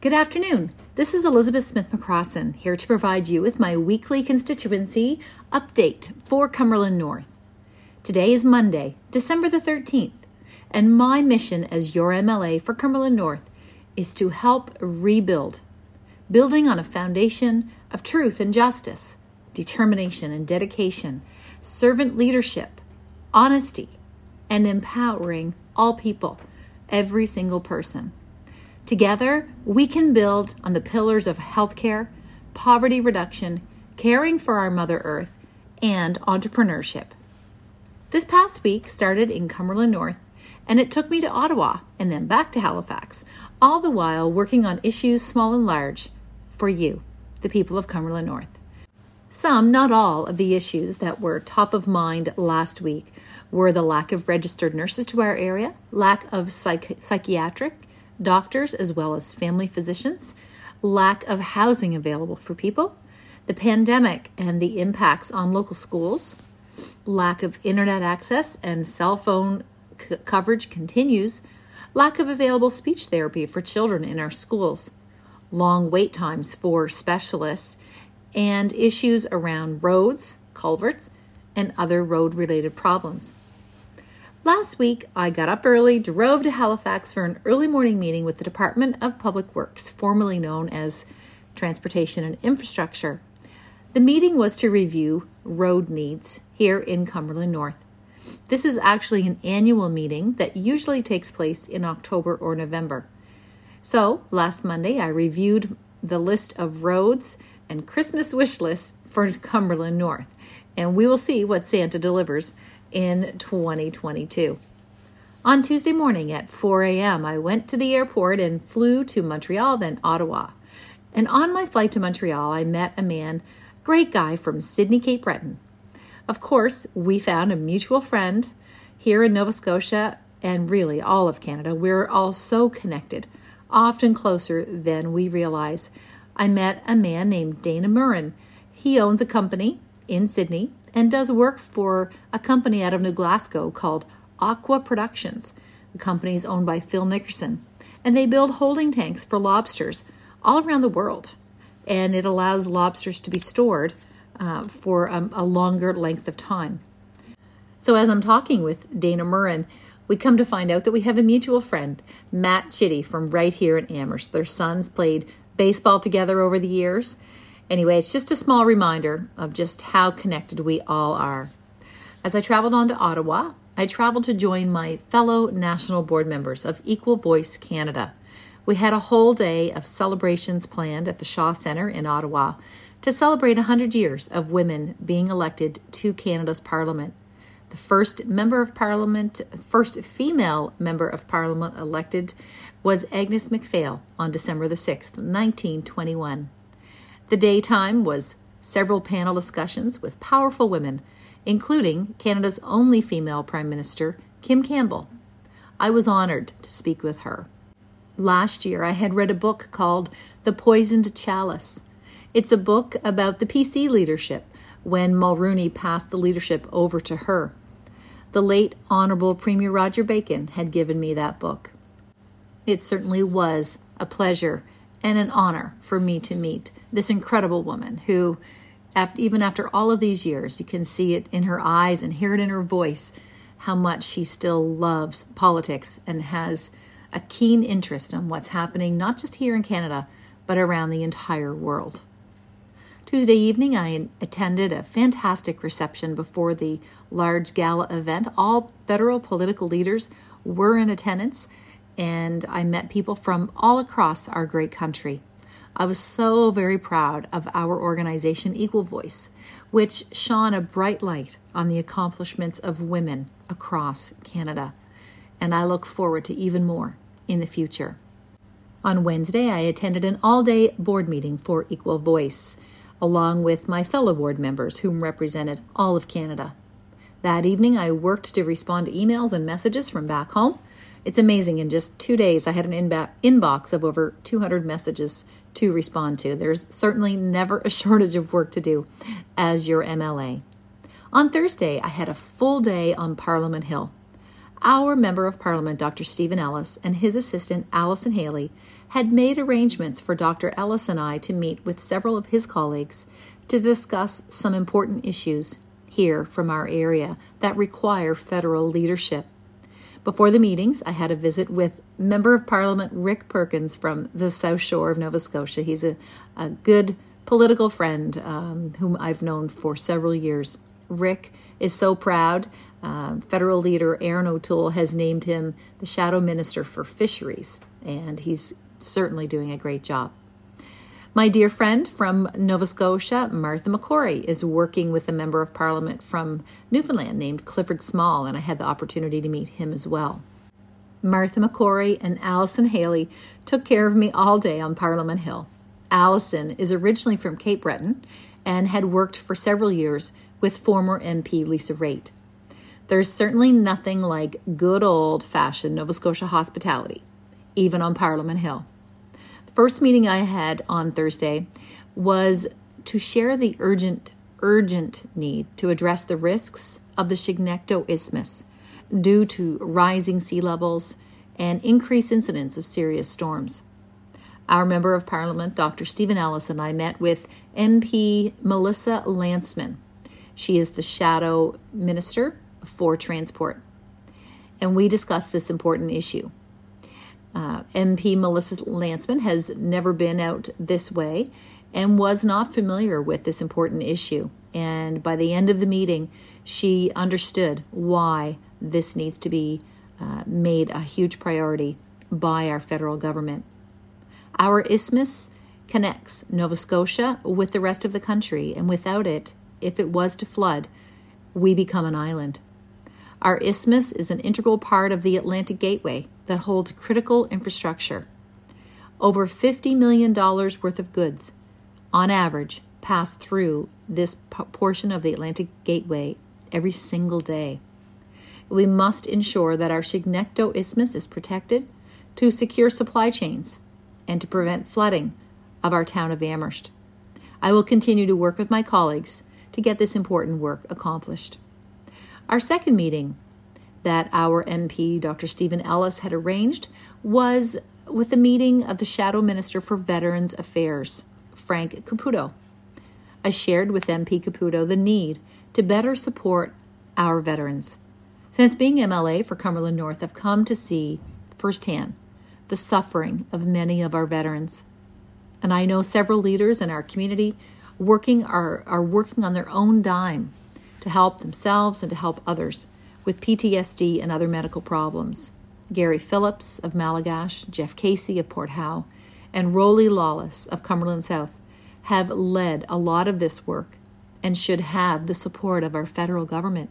Good afternoon. This is Elizabeth Smith McCrossin here to provide you with my weekly constituency update for Cumberland North. Today is Monday, December the 13th, and my mission as your MLA for Cumberland North is to help rebuild, building on a foundation of truth and justice, determination and dedication, servant leadership, honesty, and empowering all people, every single person. Together, we can build on the pillars of healthcare, poverty reduction, caring for our Mother Earth, and entrepreneurship. This past week started in Cumberland North, and it took me to Ottawa and then back to Halifax, all the while working on issues small and large for you, the people of Cumberland North. Some, not all, of the issues that were top of mind last week were the lack of registered nurses to our area, lack of psych- psychiatric doctors as well as family physicians, lack of housing available for people, the pandemic and the impacts on local schools, lack of internet access and cell phone c- coverage continues, lack of available speech therapy for children in our schools, long wait times for specialists, and issues around roads, culverts, and other road related problems. Last week, I got up early, drove to Halifax for an early morning meeting with the Department of Public Works, formerly known as Transportation and Infrastructure. The meeting was to review road needs here in Cumberland North. This is actually an annual meeting that usually takes place in October or November. So, last Monday, I reviewed the list of roads and Christmas wish list for Cumberland North, and we will see what Santa delivers in 2022. On Tuesday morning at 4 a.m., I went to the airport and flew to Montreal, then Ottawa. And on my flight to Montreal, I met a man, great guy from Sydney, Cape Breton. Of course, we found a mutual friend here in Nova Scotia and really all of Canada. We're all so connected, often closer than we realize. I met a man named Dana Murrin. He owns a company in Sydney and does work for a company out of New Glasgow called Aqua Productions. The company is owned by Phil Nickerson, and they build holding tanks for lobsters all around the world. And it allows lobsters to be stored uh, for a, a longer length of time. So, as I'm talking with Dana Murrin, we come to find out that we have a mutual friend, Matt Chitty, from right here in Amherst. Their sons played baseball together over the years, Anyway, it's just a small reminder of just how connected we all are. As I traveled on to Ottawa, I traveled to join my fellow national board members of Equal Voice Canada. We had a whole day of celebrations planned at the Shaw Centre in Ottawa to celebrate 100 years of women being elected to Canada's Parliament. The first member of Parliament, first female member of Parliament elected was Agnes MacPhail on December the 6th, 1921. The daytime was several panel discussions with powerful women, including Canada's only female Prime Minister, Kim Campbell. I was honored to speak with her. Last year, I had read a book called The Poisoned Chalice. It's a book about the PC leadership when Mulroney passed the leadership over to her. The late Honourable Premier Roger Bacon had given me that book. It certainly was a pleasure and an honor for me to meet this incredible woman who, even after all of these years, you can see it in her eyes and hear it in her voice how much she still loves politics and has a keen interest in what's happening not just here in Canada, but around the entire world. Tuesday evening, I attended a fantastic reception before the large gala event. All federal political leaders were in attendance, and I met people from all across our great country. I was so very proud of our organization, Equal Voice, which shone a bright light on the accomplishments of women across Canada. And I look forward to even more in the future. On Wednesday, I attended an all day board meeting for Equal Voice, along with my fellow board members, whom represented all of Canada. That evening, I worked to respond to emails and messages from back home it's amazing. In just two days, I had an inba- inbox of over 200 messages to respond to. There's certainly never a shortage of work to do as your MLA. On Thursday, I had a full day on Parliament Hill. Our Member of Parliament, Dr. Stephen Ellis, and his assistant, Alison Haley, had made arrangements for Dr. Ellis and I to meet with several of his colleagues to discuss some important issues here from our area that require federal leadership. Before the meetings, I had a visit with Member of Parliament Rick Perkins from the South Shore of Nova Scotia. He's a, a good political friend um, whom I've known for several years. Rick is so proud. Uh, federal leader Erin O'Toole has named him the Shadow Minister for Fisheries, and he's certainly doing a great job. My dear friend from Nova Scotia, Martha McCorry, is working with a member of parliament from Newfoundland named Clifford Small, and I had the opportunity to meet him as well. Martha McCorry and Allison Haley took care of me all day on Parliament Hill. Allison is originally from Cape Breton and had worked for several years with former MP Lisa Raitt. There's certainly nothing like good old fashioned Nova Scotia hospitality, even on Parliament Hill. First meeting I had on Thursday was to share the urgent, urgent need to address the risks of the Chignecto Isthmus due to rising sea levels and increased incidence of serious storms. Our Member of Parliament, Dr. Stephen Ellis, and I met with MP Melissa Lantsman. She is the Shadow Minister for transport. And we discussed this important issue. Uh, MP Melissa Lantsman has never been out this way and was not familiar with this important issue. And by the end of the meeting, she understood why this needs to be uh, made a huge priority by our federal government. Our isthmus connects Nova Scotia with the rest of the country, and without it, if it was to flood, we become an island. Our isthmus is an integral part of the Atlantic Gateway that holds critical infrastructure. Over $50 million worth of goods, on average, pass through this portion of the Atlantic Gateway every single day. We must ensure that our Chignecto Isthmus is protected to secure supply chains and to prevent flooding of our town of Amherst. I will continue to work with my colleagues to get this important work accomplished. Our second meeting that our MP, Dr. Stephen Ellis, had arranged was with the meeting of the Shadow Minister for Veterans Affairs, Frank Caputo. I shared with MP Caputo the need to better support our veterans. Since being MLA for Cumberland North, I've come to see firsthand the suffering of many of our veterans. And I know several leaders in our community working are, are working on their own dime to help themselves and to help others with PTSD and other medical problems. Gary Phillips of Malagash, Jeff Casey of Port Howe, and Rolly Lawless of Cumberland South have led a lot of this work and should have the support of our federal government.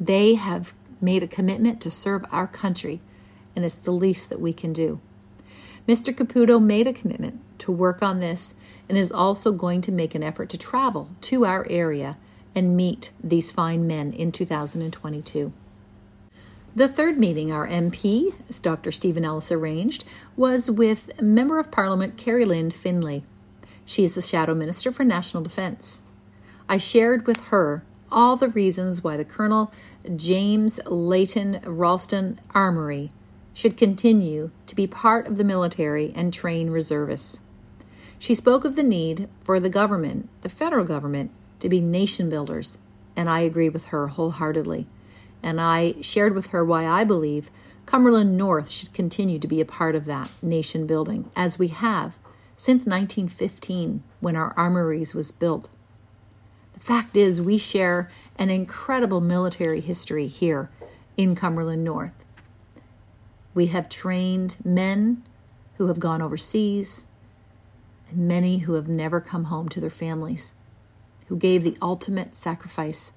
They have made a commitment to serve our country, and it's the least that we can do. Mr. Caputo made a commitment to work on this and is also going to make an effort to travel to our area and meet these fine men in 2022. The third meeting our MP, Dr. Stephen Ellis arranged, was with Member of Parliament Kerry-Lynne Findlay. She is the Shadow Minister for National Defence. I shared with her all the reasons why the Colonel James Layton Ralston Armory should continue to be part of the military and train reservists. She spoke of the need for the government, the federal government, to be nation builders, and I agree with her wholeheartedly. And I shared with her why I believe Cumberland North should continue to be a part of that nation building, as we have since 1915 when our armories was built. The fact is, we share an incredible military history here in Cumberland North. We have trained men who have gone overseas and many who have never come home to their families who gave the ultimate sacrifice.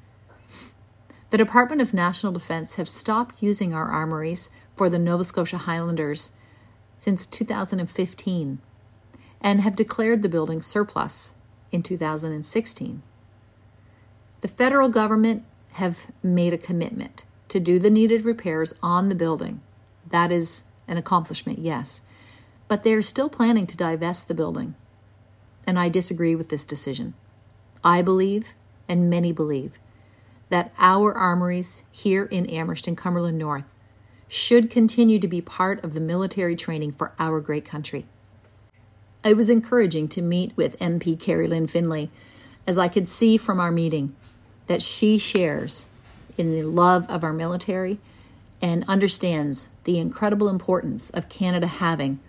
The Department of National Defense have stopped using our armories for the Nova Scotia Highlanders since 2015 and have declared the building surplus in 2016. The federal government have made a commitment to do the needed repairs on the building. That is an accomplishment, yes. But they are still planning to divest the building. And I disagree with this decision. I believe, and many believe, that our armories here in Amherst and Cumberland North should continue to be part of the military training for our great country. It was encouraging to meet with MP Kerry-Lynne Findlay, as I could see from our meeting that she shares in the love of our military and understands the incredible importance of Canada having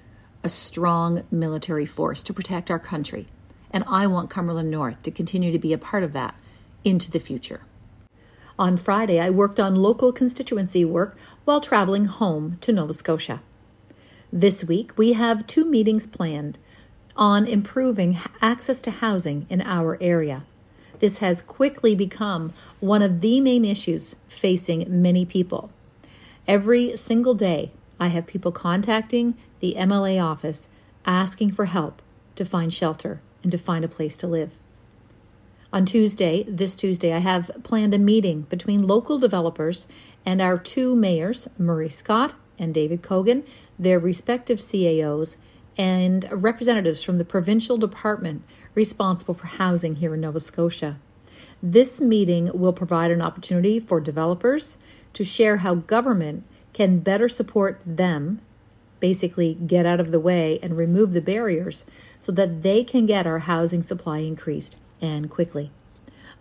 a strong military force to protect our country. And I want Cumberland North to continue to be a part of that into the future. On Friday, I worked on local constituency work while traveling home to Nova Scotia. This week, we have two meetings planned on improving access to housing in our area. This has quickly become one of the main issues facing many people. Every single day, I have people contacting the MLA office asking for help to find shelter and to find a place to live. On Tuesday, this Tuesday, I have planned a meeting between local developers and our two mayors, Murray Scott and David Kogon, their respective CAOs, and representatives from the provincial department responsible for housing here in Nova Scotia. This meeting will provide an opportunity for developers to share how government can better support them, basically, get out of the way and remove the barriers so that they can get our housing supply increased and quickly.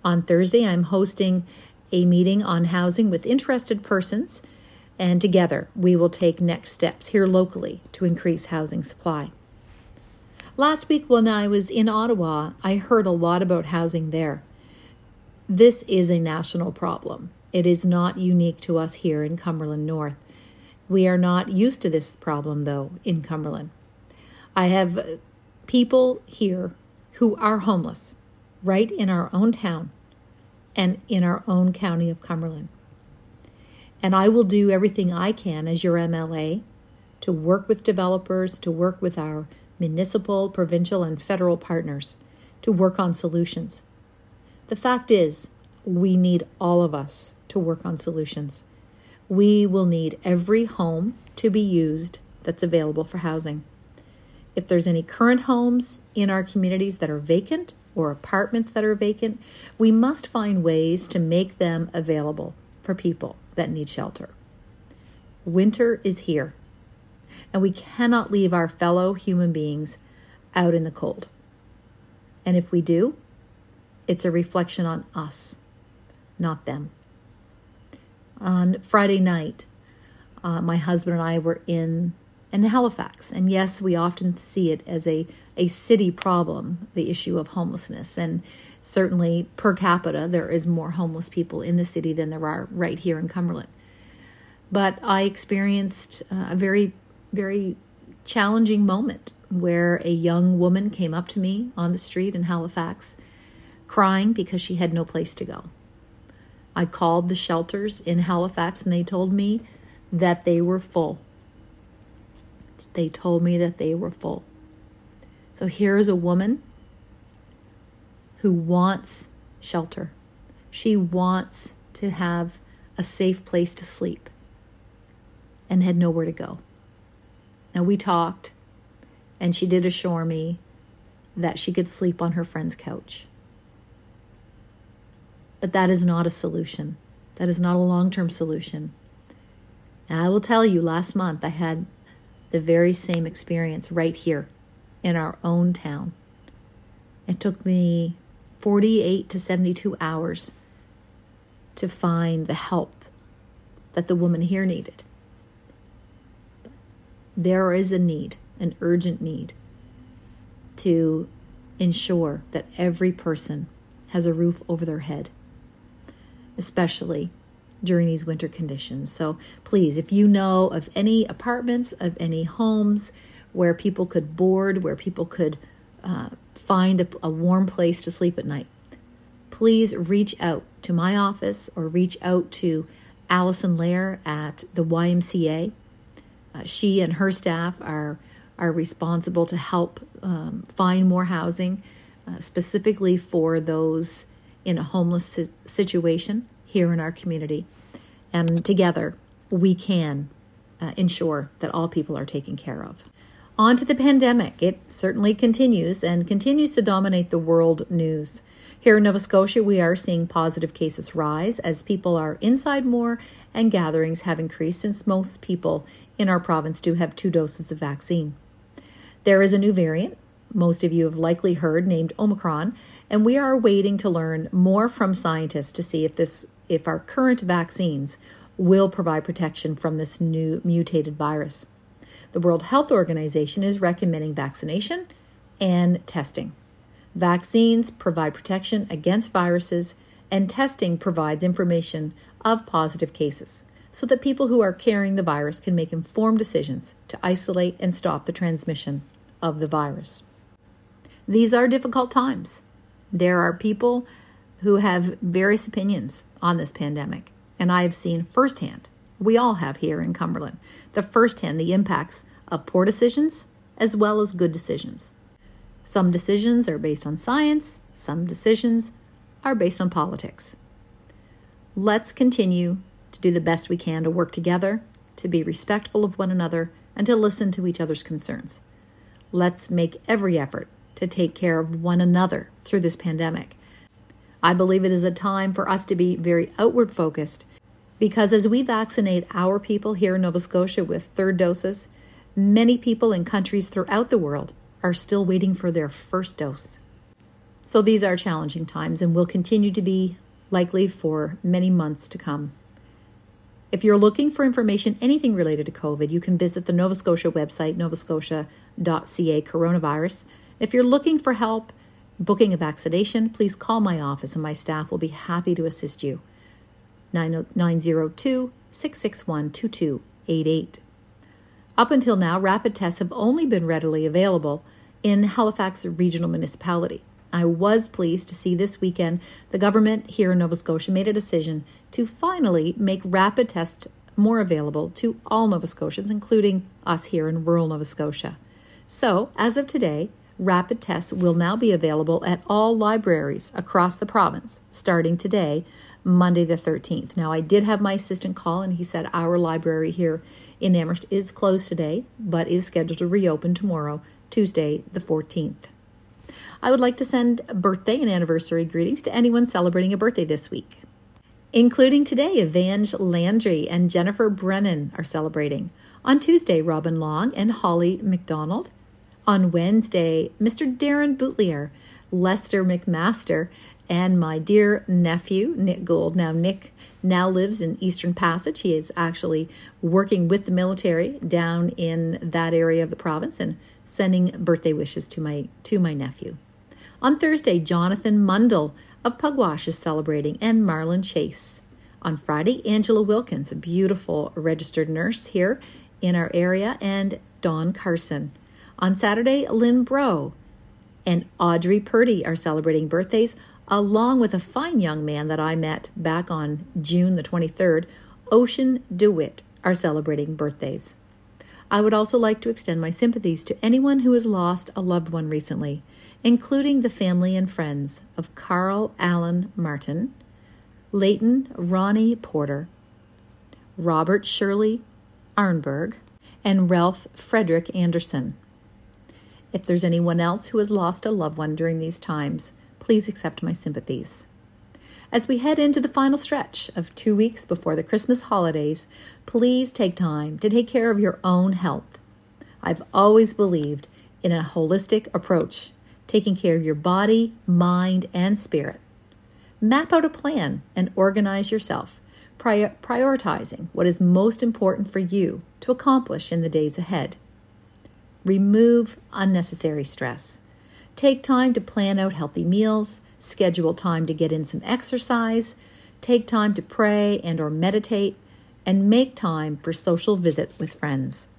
On Thursday, I'm hosting a meeting on housing with interested persons, and together we will take next steps here locally to increase housing supply. Last week, when I was in Ottawa, I heard a lot about housing there. This is a national problem. It is not unique to us here in Cumberland North. We are not used to this problem, though, in Cumberland. I have people here who are homeless right in our own town and in our own county of Cumberland. And I will do everything I can as your MLA to work with developers, to work with our municipal, provincial, and federal partners to work on solutions. The fact is, we need all of us to work on solutions. We will need every home to be used that's available for housing. If there's any current homes in our communities that are vacant or apartments that are vacant, we must find ways to make them available for people that need shelter. Winter is here, and we cannot leave our fellow human beings out in the cold. And if we do, it's a reflection on us, not them. On Friday night, uh, my husband and I were in in Halifax. And yes, we often see it as a, a city problem, the issue of homelessness. And certainly per capita, there is more homeless people in the city than there are right here in Cumberland. But I experienced uh, a very, very challenging moment where a young woman came up to me on the street in Halifax crying because she had no place to go. I called the shelters in Halifax and they told me that they were full they told me that they were full. So here's a woman who wants shelter. She wants to have a safe place to sleep and had nowhere to go. Now we talked, and she did assure me that she could sleep on her friend's couch. But that is not a solution. That is not a long term solution. And I will tell you, last month I had the very same experience right here in our own town. It took me 48 to 72 hours to find the help that the woman here needed. There is a need, an urgent need, to ensure that every person has a roof over their head, especially during these winter conditions. So please, if you know of any apartments, of any homes where people could board, where people could uh, find a, a warm place to sleep at night, please reach out to my office or reach out to Allison Lair at the YMCA. Uh, she and her staff are are responsible to help um, find more housing, uh, specifically for those in a homeless situation here in our community. And together, we can uh, ensure that all people are taken care of. On to the pandemic. It certainly continues and continues to dominate the world news. Here in Nova Scotia, we are seeing positive cases rise as people are inside more and gatherings have increased since most people in our province do have two doses of vaccine. There is a new variant, most of you have likely heard, named Omicron, and we are waiting to learn more from scientists to see if this if our current vaccines will provide protection from this new mutated virus. The World Health Organization is recommending vaccination and testing. Vaccines provide protection against viruses, and testing provides information of positive cases so that people who are carrying the virus can make informed decisions to isolate and stop the transmission of the virus. These are difficult times. There are people who have various opinions on this pandemic, and I have seen firsthand, we all have here in Cumberland, the firsthand the impacts of poor decisions as well as good decisions. Some decisions are based on science, some decisions are based on politics. Let's continue to do the best we can to work together, to be respectful of one another, and to listen to each other's concerns. Let's make every effort to take care of one another through this pandemic. I believe it is a time for us to be very outward focused because as we vaccinate our people here in Nova Scotia with third doses, many people in countries throughout the world are still waiting for their first dose. So these are challenging times and will continue to be likely for many months to come. If you're looking for information, anything related to COVID, you can visit the Nova Scotia website, novascotia.ca coronavirus. If you're looking for help booking a vaccination, please call my office and my staff will be happy to assist you. 902 661 2288. Up until now, rapid tests have only been readily available in Halifax Regional Municipality. I was pleased to see this weekend the government here in Nova Scotia made a decision to finally make rapid tests more available to all Nova Scotians, including us here in rural Nova Scotia. So, as of today, rapid tests will now be available at all libraries across the province starting today, Monday the 13th. Now, I did have my assistant call and he said our library here in Amherst is closed today, but is scheduled to reopen tomorrow, Tuesday, the 14th. I would like to send birthday and anniversary greetings to anyone celebrating a birthday this week. Including today, Evange Landry and Jennifer Brennan are celebrating. On Tuesday, Robin Long and Holly McDonald. On Wednesday, Mr. Darren Boutilier, Lester McMaster, and my dear nephew, Nick Gould. Now, Nick now lives in Eastern Passage. He is actually working with the military down in that area of the province and sending birthday wishes to my to my nephew. On Thursday, Jonathan Mundell of Pugwash is celebrating, and Marlon Chase. On Friday, Angela Wilkins, a beautiful registered nurse here in our area, and Don Carson. On Saturday, Lynn Bro and Audrey Purdy are celebrating birthdays along with a fine young man that I met back on June the 23rd, Ocean DeWitt, are celebrating birthdays. I would also like to extend my sympathies to anyone who has lost a loved one recently, including the family and friends of Carl Allen Martin, Leighton Ronnie Porter, Robert Shirley Arnberg, and Ralph Frederick Anderson. If there's anyone else who has lost a loved one during these times, please accept my sympathies. As we head into the final stretch of two weeks before the Christmas holidays, please take time to take care of your own health. I've always believed in a holistic approach, taking care of your body, mind, and spirit. Map out a plan and organize yourself, prior- prioritizing what is most important for you to accomplish in the days ahead. Remove unnecessary stress. Take time to plan out healthy meals, schedule time to get in some exercise, take time to pray and or meditate, and make time for social visit with friends.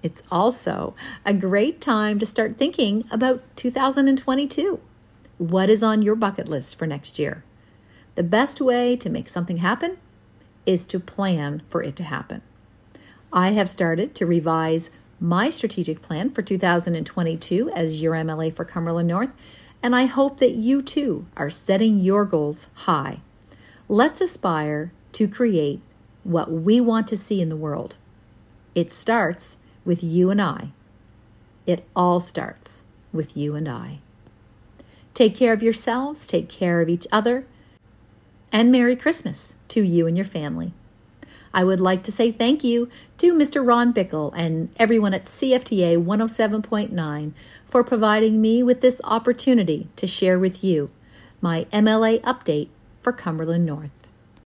It's also a great time to start thinking about 2022. What is on your bucket list for next year? The best way to make something happen is to plan for it to happen. I have started to revise my strategic plan for 2022 as your MLA for Cumberland North, and I hope that you too are setting your goals high. Let's aspire to create what we want to see in the world. It starts with you and I. It all starts with you and I. Take care of yourselves, take care of each other, and Merry Christmas to you and your family. I would like to say thank you to Mr. Ron Bickle and everyone at CFTA 107.9 for providing me with this opportunity to share with you my MLA update for Cumberland North.